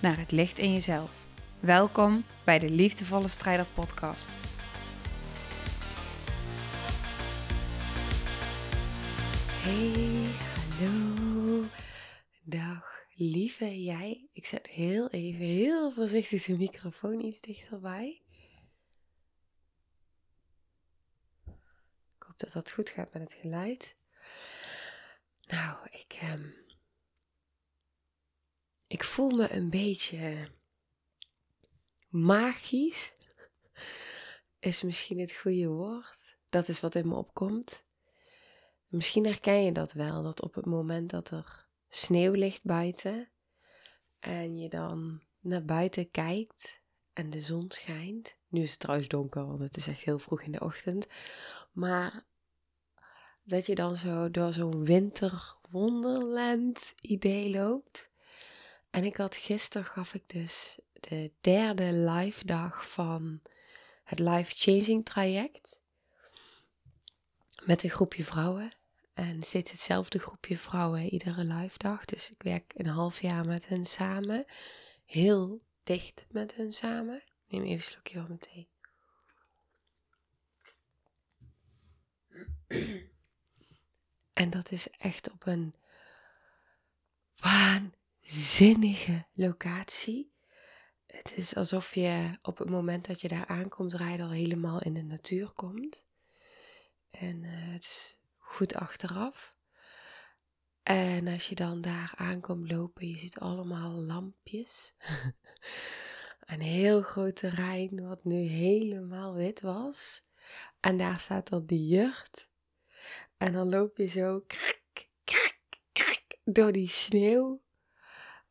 naar het licht in jezelf. Welkom bij de Liefdevolle Strijder Podcast. Hey, hallo. Dag, lieve jij. Ik zet heel even, heel voorzichtig de microfoon iets dichterbij. Ik hoop dat dat goed gaat met het geluid. Nou, ik, ehm, ik voel me een beetje magisch. Is misschien het goede woord. Dat is wat in me opkomt. Misschien herken je dat wel, dat op het moment dat er sneeuw ligt buiten en je dan naar buiten kijkt en de zon schijnt. Nu is het trouwens donker, want het is echt heel vroeg in de ochtend. Maar dat je dan zo door zo'n winterwonderland idee loopt. En ik had gisteren gaf ik dus de derde live dag van het Life Changing traject. Met een groepje vrouwen. En steeds hetzelfde groepje vrouwen iedere live dag. Dus ik werk een half jaar met hen samen. Heel dicht met hen samen. Neem even een slokje van mijn thee. En dat is echt op een waanzinnige locatie. Het is alsof je op het moment dat je daar aankomt rijden al helemaal in de natuur komt. En uh, het is goed achteraf. En als je dan daar aankomt lopen, je ziet allemaal lampjes. een heel groot terrein wat nu helemaal wit was. En daar staat dan die jurt. En dan loop je zo krak, krak, door die sneeuw.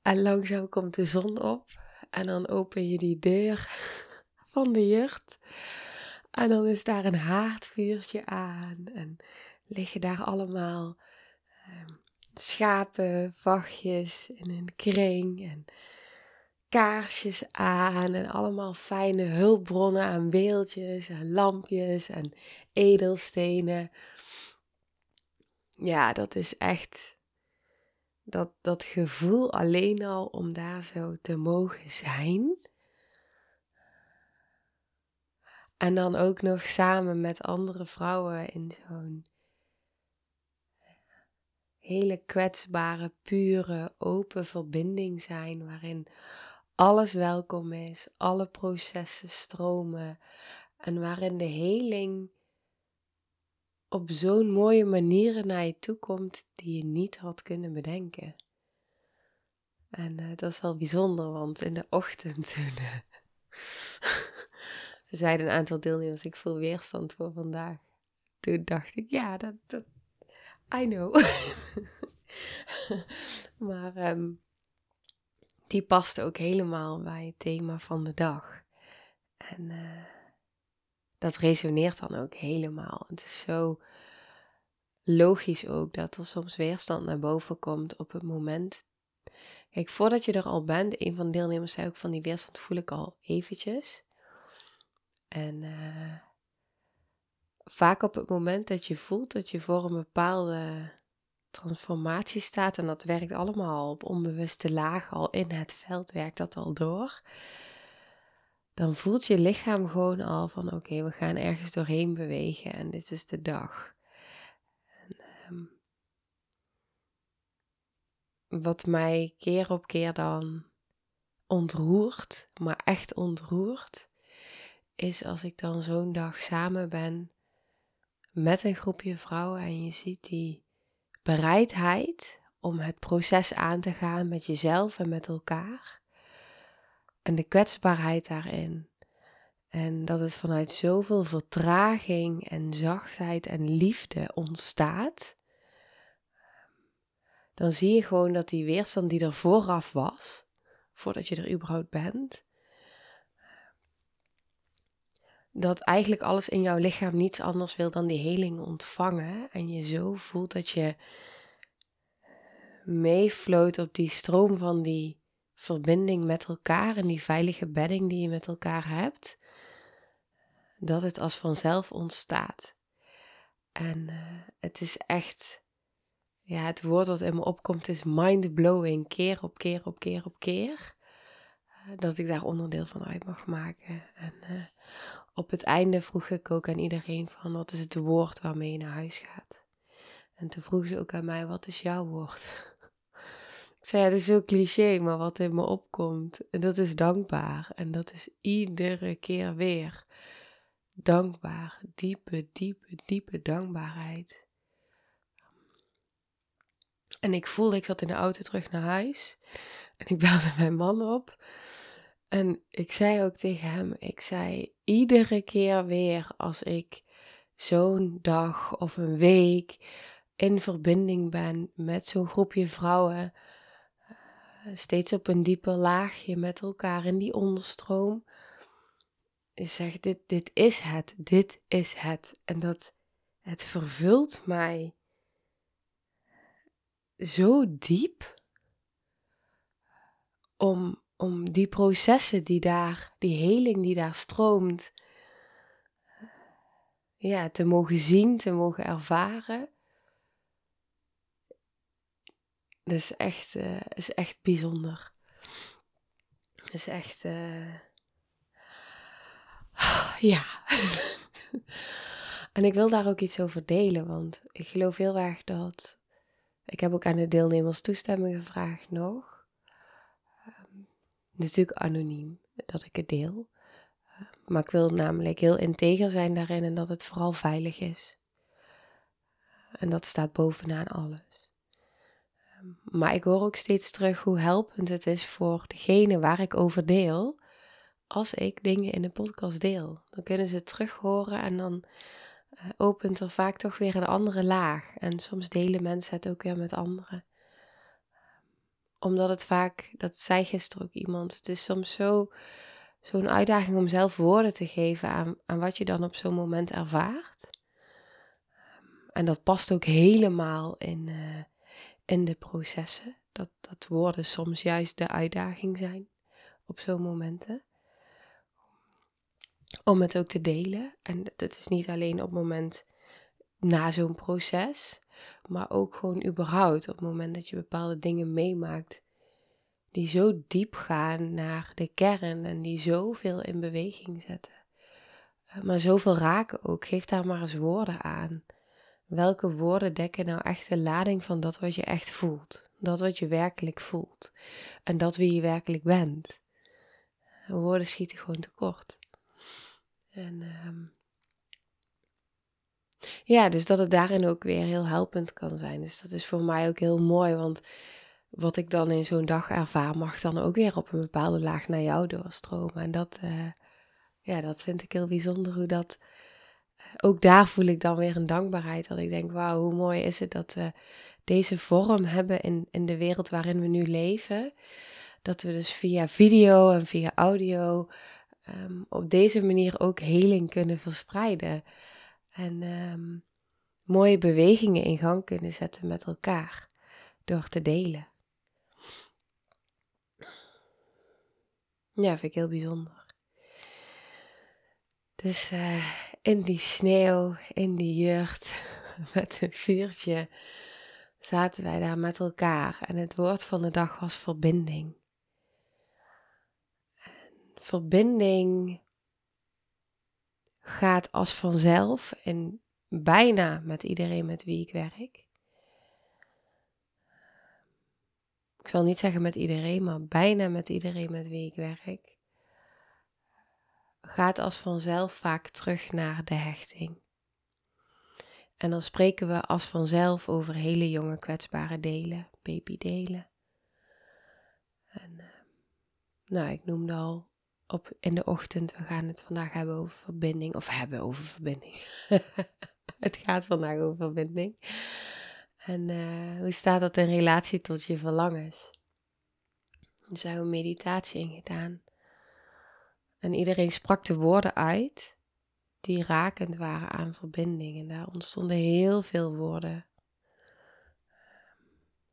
En langzaam komt de zon op. En dan open je die deur van de jurt. En dan is daar een haardvuurtje aan. En liggen daar allemaal uh, schapen, vachtjes in een kring. En kaarsjes aan. En allemaal fijne hulpbronnen aan beeldjes en lampjes en edelstenen. Ja, dat is echt dat, dat gevoel alleen al om daar zo te mogen zijn. En dan ook nog samen met andere vrouwen in zo'n hele kwetsbare, pure, open verbinding zijn, waarin alles welkom is, alle processen stromen en waarin de heling op zo'n mooie manier naar je toe komt die je niet had kunnen bedenken. En uh, dat is wel bijzonder, want in de ochtend toen. Uh, ze zeiden een aantal deelnemers: Ik voel weerstand voor vandaag. Toen dacht ik: Ja, dat. I know. maar um, die paste ook helemaal bij het thema van de dag. En. Uh, dat resoneert dan ook helemaal. Het is zo logisch ook dat er soms weerstand naar boven komt op het moment. Kijk, voordat je er al bent, een van de deelnemers zei ook van die weerstand voel ik al eventjes. En uh, vaak op het moment dat je voelt dat je voor een bepaalde transformatie staat, en dat werkt allemaal op onbewuste laag al in het veld, werkt dat al door dan voelt je lichaam gewoon al van oké, we gaan ergens doorheen bewegen en dit is de dag. En, um, wat mij keer op keer dan ontroert, maar echt ontroert, is als ik dan zo'n dag samen ben met een groepje vrouwen en je ziet die bereidheid om het proces aan te gaan met jezelf en met elkaar. En de kwetsbaarheid daarin. En dat het vanuit zoveel vertraging en zachtheid en liefde ontstaat. Dan zie je gewoon dat die weerstand die er vooraf was, voordat je er überhaupt bent. Dat eigenlijk alles in jouw lichaam niets anders wil dan die heling ontvangen. En je zo voelt dat je meefloot op die stroom van die verbinding met elkaar en die veilige bedding die je met elkaar hebt. Dat het als vanzelf ontstaat. En uh, het is echt, ja, het woord wat in me opkomt is mind-blowing, keer op keer op keer op keer. Uh, dat ik daar onderdeel van uit mag maken. En uh, op het einde vroeg ik ook aan iedereen van, wat is het woord waarmee je naar huis gaat? En toen vroeg ze ook aan mij, wat is jouw woord? Zei, ja, het is zo cliché, maar wat in me opkomt, en dat is dankbaar. En dat is iedere keer weer dankbaar, diepe, diepe, diepe dankbaarheid. En ik voelde, ik zat in de auto terug naar huis en ik belde mijn man op. En ik zei ook tegen hem, ik zei iedere keer weer als ik zo'n dag of een week in verbinding ben met zo'n groepje vrouwen, steeds op een dieper laagje met elkaar in die onderstroom, zeg, dit, dit is het, dit is het. En dat het vervult mij zo diep om, om die processen die daar, die heling die daar stroomt, ja, te mogen zien, te mogen ervaren. Dat is echt, uh, is echt bijzonder. Dat is echt. Uh, ja. en ik wil daar ook iets over delen, want ik geloof heel erg dat. Ik heb ook aan de deelnemers toestemming gevraagd nog. Um, natuurlijk anoniem dat ik het deel. Uh, maar ik wil namelijk heel integer zijn daarin en dat het vooral veilig is. En dat staat bovenaan alles. Maar ik hoor ook steeds terug hoe helpend het is voor degene waar ik over deel als ik dingen in de podcast deel. Dan kunnen ze het terug horen en dan uh, opent er vaak toch weer een andere laag. En soms delen mensen het ook weer met anderen. Omdat het vaak, dat zei gisteren ook iemand, het is soms zo, zo'n uitdaging om zelf woorden te geven aan, aan wat je dan op zo'n moment ervaart. En dat past ook helemaal in, uh, in de processen. Dat, dat woorden soms juist de uitdaging zijn op zo'n momenten om het ook te delen. En dat is niet alleen op het moment na zo'n proces, maar ook gewoon überhaupt op het moment dat je bepaalde dingen meemaakt die zo diep gaan naar de kern en die zoveel in beweging zetten. Eh, maar zoveel raken ook. Geef daar maar eens woorden aan. Welke woorden dekken nou echt de lading van dat wat je echt voelt? Dat wat je werkelijk voelt. En dat wie je werkelijk bent. Woorden schieten gewoon tekort. En ehm, ja, dus dat het daarin ook weer heel helpend kan zijn. Dus dat is voor mij ook heel mooi, want wat ik dan in zo'n dag ervaar, mag dan ook weer op een bepaalde laag naar jou doorstromen. En dat, uh, ja, dat vind ik heel bijzonder hoe dat. Eh, ook daar voel ik dan weer een dankbaarheid. Dat ik denk, wauw, hoe mooi is het dat we deze vorm hebben in, in de wereld waarin we nu leven. Dat we dus via video en via audio um, op deze manier ook heling kunnen verspreiden. En um, mooie bewegingen in gang kunnen zetten met elkaar door te delen. Ja, vind ik heel bijzonder. Dus uh, in die sneeuw, in die jurt, met een vuurtje, zaten wij daar met elkaar. En het woord van de dag was verbinding verbinding gaat als vanzelf en bijna met iedereen met wie ik werk. Ik zal niet zeggen met iedereen, maar bijna met iedereen met wie ik werk. Gaat als vanzelf vaak terug naar de hechting. En dan spreken we als vanzelf over hele jonge kwetsbare delen, babydelen. En uh, nou, ik noemde al op, in de ochtend. We gaan het vandaag hebben over verbinding. Of hebben over verbinding. het gaat vandaag over verbinding. En uh, hoe staat dat in relatie tot je verlangens? Daar hebben we meditatie in gedaan. En iedereen sprak de woorden uit die rakend waren aan verbinding. En daar ontstonden heel veel woorden.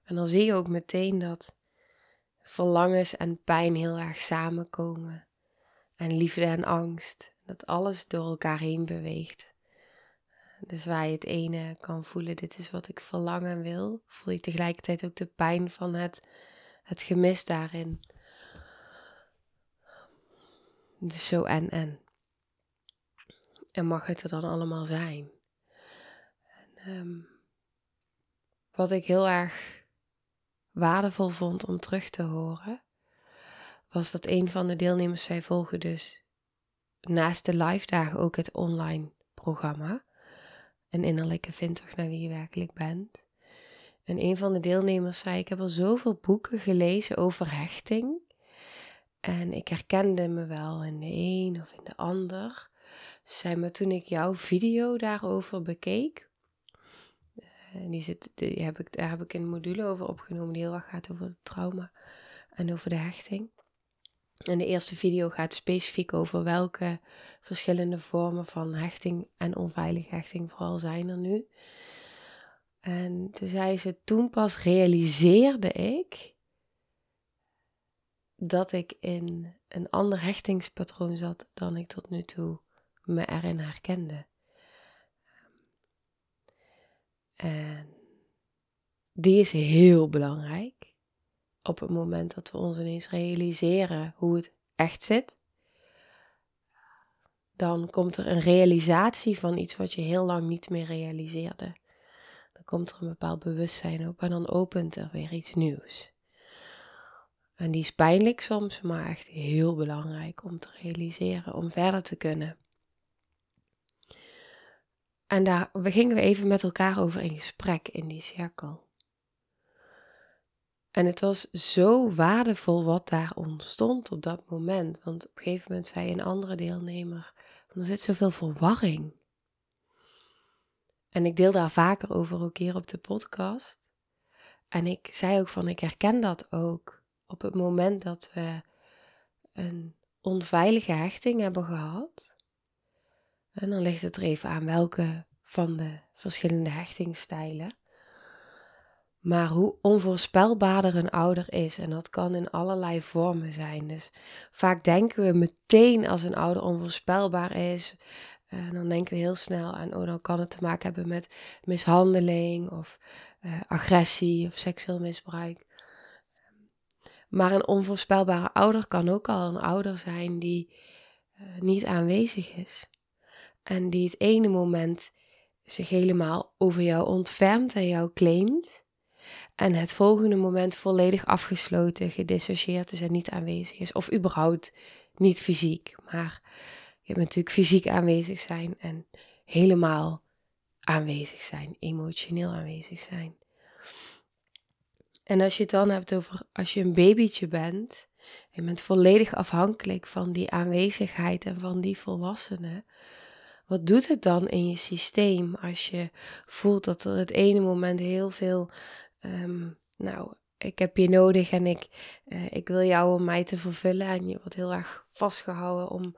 En dan zie je ook meteen dat verlangens en pijn heel erg samenkomen. En liefde en angst. Dat alles door elkaar heen beweegt. Dus waar je het ene kan voelen, dit is wat ik verlangen wil, voel je tegelijkertijd ook de pijn van het, het gemis daarin. Het is zo en en. En mag het er dan allemaal zijn? En, ehm, wat ik heel erg waardevol vond om terug te horen, was dat een van de deelnemers zij volgen dus naast de live dagen ook het online programma. Een innerlijke vindtocht naar wie je werkelijk bent. En een van de deelnemers zei: Ik heb al zoveel boeken gelezen over hechting. En ik herkende me wel in de een of in de ander. Zei maar toen ik jouw video daarover bekeek. Die zit, die heb ik, daar heb ik een module over opgenomen die heel erg gaat over het trauma en over de hechting. En de eerste video gaat specifiek over welke verschillende vormen van hechting en onveilige hechting vooral zijn er nu. En toen zei ze, toen pas realiseerde ik dat ik in een ander hechtingspatroon zat dan ik tot nu toe me erin herkende. En die is heel belangrijk op het moment dat we ons ineens realiseren hoe het echt zit, dan komt er een realisatie van iets wat je heel lang niet meer realiseerde. Dan komt er een bepaald bewustzijn op en dan opent er weer iets nieuws. En die is pijnlijk soms, maar echt heel belangrijk om te realiseren, om verder te kunnen. En daar gingen we even met elkaar over in gesprek in die cirkel. En het was zo waardevol wat daar ontstond op dat moment. Want op een gegeven moment zei een andere deelnemer: er zit zoveel verwarring. En ik deel daar vaker over ook hier op de podcast. En ik zei ook van, ik herken dat ook op het moment dat we een onveilige hechting hebben gehad. En dan ligt het er even aan welke van de verschillende hechtingsstijlen. Maar hoe onvoorspelbaarder een ouder is, en dat kan in allerlei vormen zijn. Dus vaak denken we meteen als een ouder onvoorspelbaar is, uh, dan denken we heel snel aan, oh, dan kan het te maken hebben met mishandeling of uh, agressie of seksueel misbruik. Maar een onvoorspelbare ouder kan ook al een ouder zijn die uh, niet aanwezig is. En die het ene moment zich helemaal over jou ontfermt en jou claimt. En het volgende moment volledig afgesloten, gedissocieerd is en niet aanwezig is. Of überhaupt niet fysiek. Maar je hebt natuurlijk fysiek aanwezig zijn en helemaal aanwezig zijn, emotioneel aanwezig zijn. En als je het dan hebt over als je een babytje bent, je bent volledig afhankelijk van die aanwezigheid en van die volwassenen. Wat doet het dan in je systeem als je voelt dat er het ene moment heel veel Ehm, nou, ik heb je nodig en ik, uh, ik wil jou om mij te vervullen. En je wordt heel erg vastgehouden om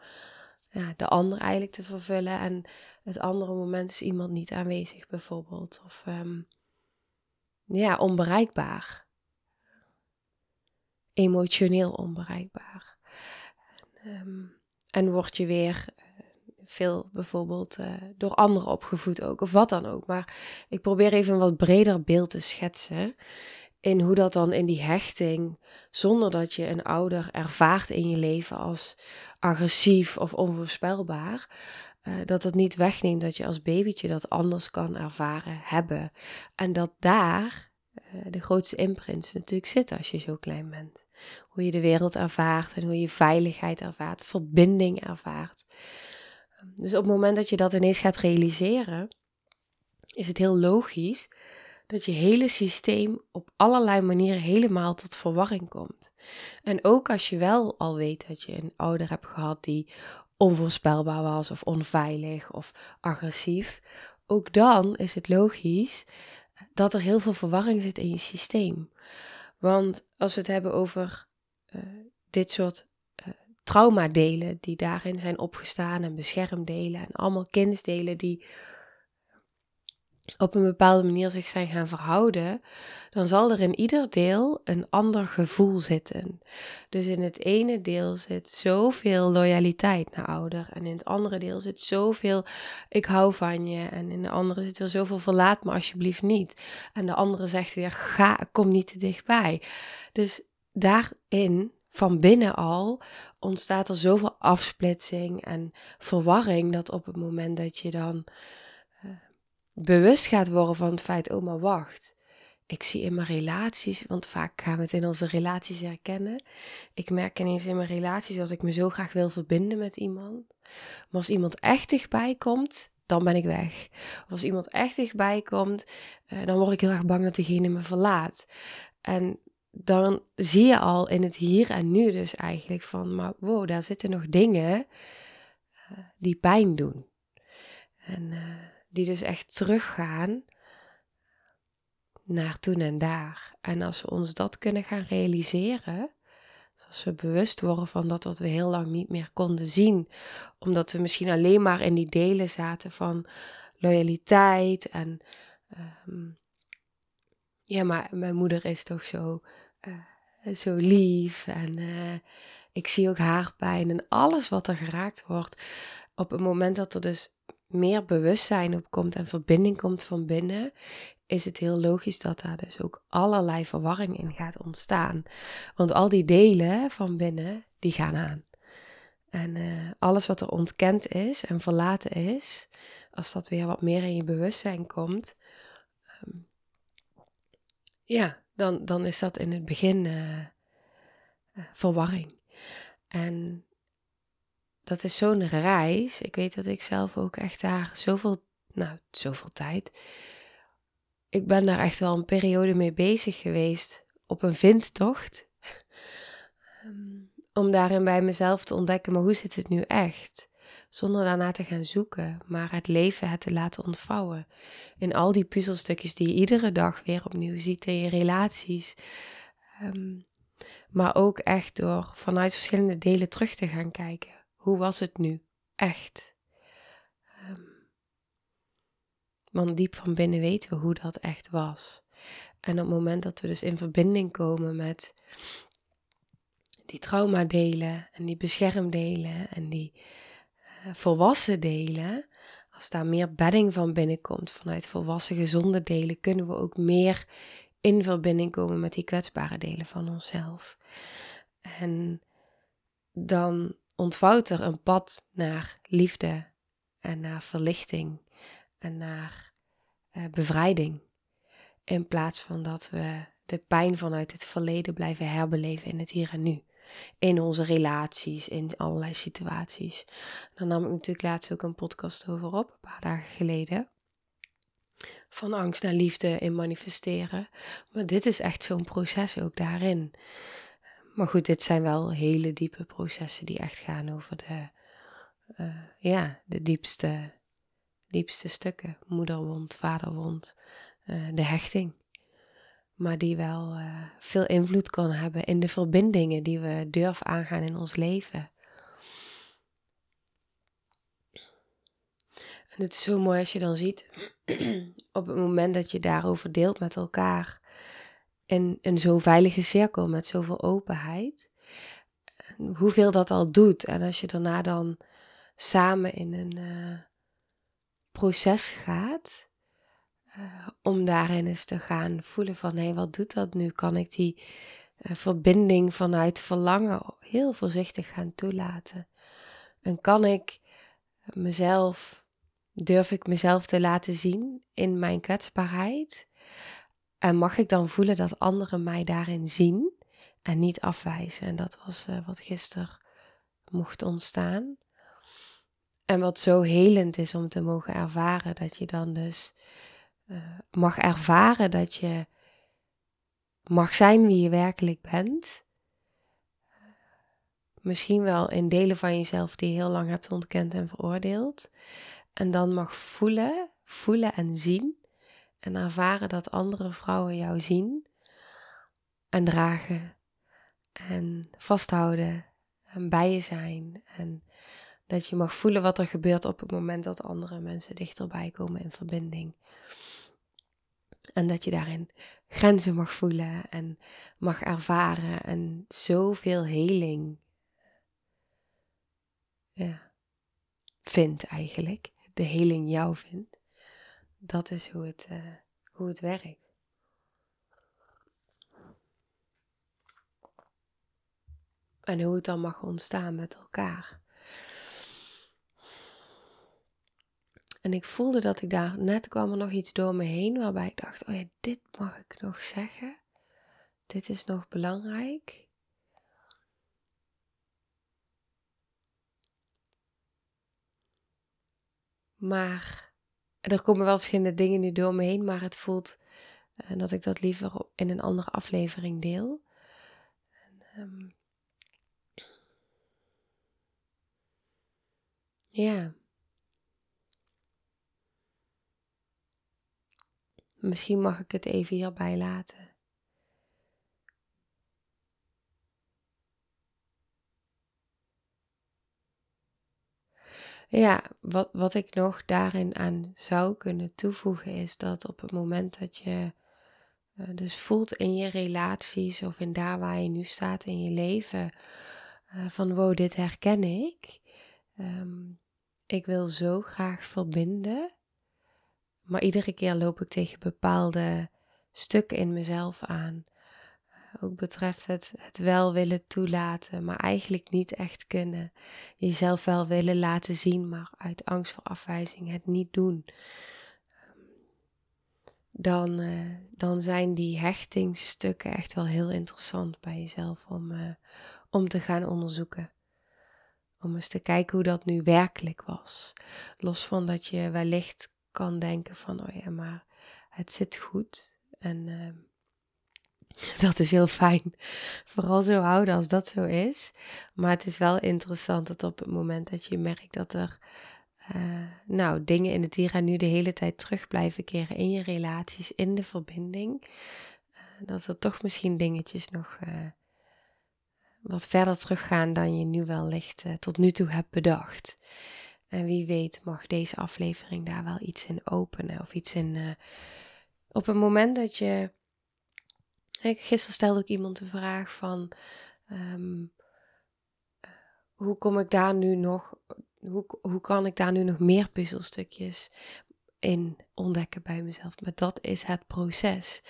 ja, de ander eigenlijk te vervullen. En het andere moment is iemand niet aanwezig bijvoorbeeld. Of um, ja, onbereikbaar. Emotioneel onbereikbaar. En, um, en word je weer veel bijvoorbeeld uh, door anderen opgevoed ook, of wat dan ook. Maar ik probeer even een wat breder beeld te schetsen in hoe dat dan in die hechting, zonder dat je een ouder ervaart in je leven als agressief of onvoorspelbaar, uh, dat het niet wegneemt dat je als babytje dat anders kan ervaren hebben. En dat daar uh, de grootste imprints natuurlijk zitten als je zo klein bent. Hoe je de wereld ervaart en hoe je veiligheid ervaart, verbinding ervaart. Dus op het moment dat je dat ineens gaat realiseren, is het heel logisch dat je hele systeem op allerlei manieren helemaal tot verwarring komt. En ook als je wel al weet dat je een ouder hebt gehad die onvoorspelbaar was of onveilig of agressief, ook dan is het logisch dat er heel veel verwarring zit in je systeem. Want als we het hebben over uh, dit soort uh, traumadelen die daarin zijn opgestaan en beschermdelen en allemaal kindsdelen die op een bepaalde manier zich zijn gaan verhouden, dan zal er in ieder deel een ander gevoel zitten. Dus in het ene deel zit zoveel loyaliteit naar ouder en in het andere deel zit zoveel ik hou van je en in de andere zit weer zoveel verlaat me alsjeblieft niet. En de andere zegt weer ga, kom niet te dichtbij. Dus daarin van binnen al ontstaat er zoveel afsplitsing en verwarring dat op het moment dat je dan bewust gaat worden van het feit, oh maar wacht. Ik zie in mijn relaties, want vaak gaan we het in onze relaties herkennen. Ik merk ineens in mijn relaties dat ik me zo graag wil verbinden met iemand. Maar als iemand echt dichtbij komt, dan ben ik weg. Als iemand echt dichtbij komt, eh, dan word ik heel erg bang dat diegene me verlaat. En dan zie je al in het hier en nu dus eigenlijk van, maar wow, daar zitten nog dingen uh, die pijn doen. En uh, die dus echt teruggaan naar toen en daar. En als we ons dat kunnen gaan realiseren, dus als we bewust worden van dat wat we heel lang niet meer konden zien, omdat we misschien alleen maar in die delen zaten van loyaliteit en um, ja, maar mijn moeder is toch zo, uh, zo lief en uh, ik zie ook haar pijn en alles wat er geraakt wordt. Op het moment dat er dus meer bewustzijn op komt en verbinding komt van binnen, is het heel logisch dat daar dus ook allerlei verwarring in gaat ontstaan. Want al die delen van binnen, die gaan aan. En uh, alles wat er ontkend is en verlaten is, als dat weer wat meer in je bewustzijn komt, um, ja, dan, dan is dat in het begin uh, uh, verwarring. En dat is zo'n reis. Ik weet dat ik zelf ook echt daar zoveel, nou, zoveel tijd. Ik ben daar echt wel een periode mee bezig geweest op een vindtocht. Ehm, om daarin bij mezelf te ontdekken, maar hoe zit het nu echt? Zonder daarna te gaan zoeken, maar het leven het te laten ontvouwen. In al die puzzelstukjes die je iedere dag weer opnieuw ziet in je relaties. Um, maar ook echt door vanuit verschillende delen terug te gaan kijken hoe was het nu? Echt. Um, want diep van binnen weten we hoe dat echt was. En op het moment dat we dus in verbinding komen met die traumadelen en die beschermdelen en die uh, volwassen delen, als daar meer bedding van binnenkomt vanuit volwassen gezonde delen, kunnen we ook meer in verbinding komen met die kwetsbare delen van onszelf. En dan ontvouwt er een pad naar liefde en naar verlichting en naar uh, bevrijding. In plaats van dat we de pijn vanuit het verleden blijven herbeleven in het hier en nu. In onze relaties, in allerlei situaties. Daar nam ik natuurlijk laatst ook een podcast over op, een paar dagen geleden. Van angst naar liefde in manifesteren. Maar dit is echt zo'n proces ook daarin. Maar goed, dit zijn wel hele diepe processen die echt gaan over de, uh, ja, de diepste, diepste stukken. Moederwond, vaderwond, uh, de hechting. Maar die wel uh, veel invloed kan hebben in de verbindingen die we durven aangaan in ons leven. En het is zo mooi als je dan ziet, op het moment dat je daarover deelt met elkaar, in een zo veilige cirkel met zoveel openheid. Hoeveel dat al doet. En als je daarna dan samen in een uh, proces gaat. Uh, om daarin eens te gaan voelen van hé, wat doet dat nu? Kan ik die verbinding vanuit verlangen heel voorzichtig gaan toelaten? En kan ik mezelf, durf ik mezelf te laten zien in mijn kwetsbaarheid? En mag ik dan voelen dat anderen mij daarin zien en niet afwijzen? En dat was uh, wat gisteren mocht ontstaan. En wat zo helend is om te mogen ervaren dat je dan dus uh, mag ervaren dat je mag zijn wie je werkelijk bent. Misschien wel in delen van jezelf die je heel lang hebt ontkend en veroordeeld. En dan mag voelen, voelen en zien en ervaren dat andere vrouwen jou zien en dragen en vasthouden en bij je zijn. En dat je mag voelen wat er gebeurt op het moment dat andere mensen dichterbij komen in verbinding. En dat je daarin grenzen mag voelen en mag ervaren en zoveel heling ja, vindt eigenlijk. De heling jou vindt. Dat is hoe het, uh, hoe het werkt. En hoe het dan mag ontstaan met elkaar. En ik voelde dat ik daar, net kwam er nog iets door me heen waarbij ik dacht, oh ja, dit mag ik nog zeggen. Dit is nog belangrijk. Maar er komen wel verschillende dingen nu door me heen, maar het voelt uh, dat ik dat liever in een andere aflevering deel. En, um, ja. Misschien mag ik het even hierbij laten. Ja, wat, wat ik nog daarin aan zou kunnen toevoegen is dat op het moment dat je uh, dus voelt in je relaties of in daar waar je nu staat in je leven, uh, van wow, dit herken ik. Um, ik wil zo graag verbinden. Maar iedere keer loop ik tegen bepaalde stukken in mezelf aan. Eh, ook betreft het, het wel willen toelaten, maar eigenlijk niet echt kunnen. Jezelf wel willen laten zien, maar uit angst voor afwijzing het niet doen. Dan, uh, dan zijn die hechtingsstukken echt wel heel interessant bij jezelf om, uh, om te gaan onderzoeken. Om eens te kijken hoe dat nu werkelijk was. Los van dat je wellicht kan denken van, oh ja, maar het zit goed. En uh, dat is heel fijn. Vooral zo houden als dat zo is. Maar het is wel interessant dat op het moment dat je merkt dat er uh, nou, dingen in het hier en nu de hele tijd terug blijven keren in je relaties, in de verbinding. Uh, dat er toch misschien dingetjes nog wat verder teruggaan dan je nu wellicht tot nu toe hebt bedacht. En wie weet mag deze aflevering daar wel iets in openen of iets in. Op het moment dat je. Gisteren stelde ook iemand de vraag van. Um, hoe kom ik daar nu nog. Hoe, hoe kan ik daar nu nog meer puzzelstukjes in ontdekken bij mezelf. Maar dat is het proces.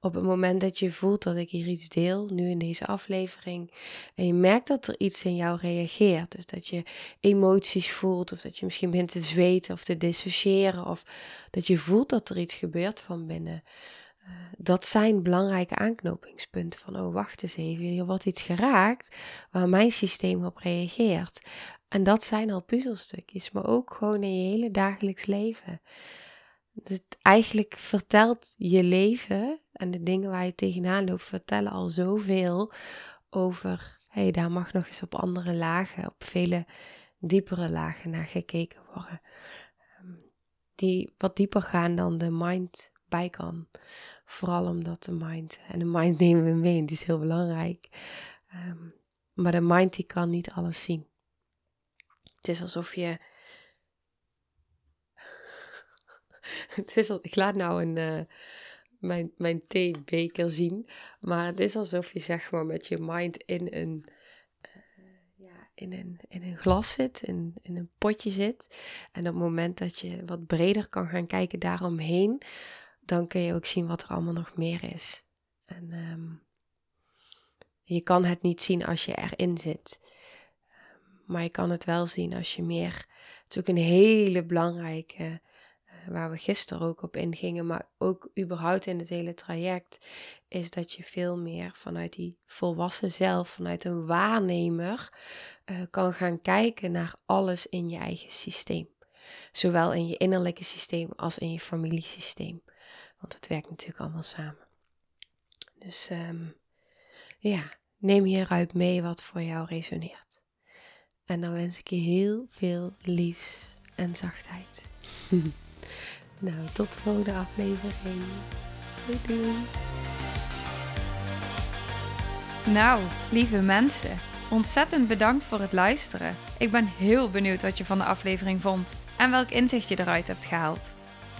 Op het moment dat je voelt dat ik hier iets deel, nu in deze aflevering, en je merkt dat er iets in jou reageert, dus dat je emoties voelt, of dat je misschien begint te zweten of te dissociëren, of dat je voelt dat er iets gebeurt van binnen. Dat zijn belangrijke aanknopingspunten van, oh wacht eens even, hier wordt iets geraakt waar mijn systeem op reageert. En dat zijn al puzzelstukjes, maar ook gewoon in je hele dagelijks leven. Dus eigenlijk vertelt je leven en de dingen waar je tegenaan loopt, vertellen al zoveel over, hé, hey, daar mag nog eens op andere lagen, op vele diepere lagen naar gekeken worden. Ehm, die wat dieper gaan dan de mind bij kan. Vooral omdat de mind, en de mind nemen we mee, die is heel belangrijk. Um, maar de mind die kan niet alles zien. Het is alsof je. het is al, ik laat nou een, uh, mijn, mijn theebeker zien. Maar het is alsof je zeg maar met je mind in een, ja, in een, in een glas zit, in, in een potje zit. En op het moment dat je wat breder kan gaan kijken daaromheen, dan kun je ook zien wat er allemaal nog meer is. En um, je kan het niet zien als je erin zit. Maar je kan het wel zien als je meer. Het is ook een hele belangrijke. Uh, waar we gisteren ook op ingingen, maar ook überhaupt in het hele traject, is dat je veel meer vanuit die volwassen zelf, vanuit een waarnemer, uh, kan gaan kijken naar alles in je eigen systeem. Zowel in je innerlijke systeem als in je familiesysteem. Want het werkt natuurlijk allemaal samen. Dus um, ja, neem hieruit mee wat voor jou resoneert. En dan wens ik je heel veel liefs en zachtheid. nou, tot de volgende aflevering. Doei doei. Nou, lieve mensen, ontzettend bedankt voor het luisteren. Ik ben heel benieuwd wat je van de aflevering vond en welk inzicht je eruit hebt gehaald.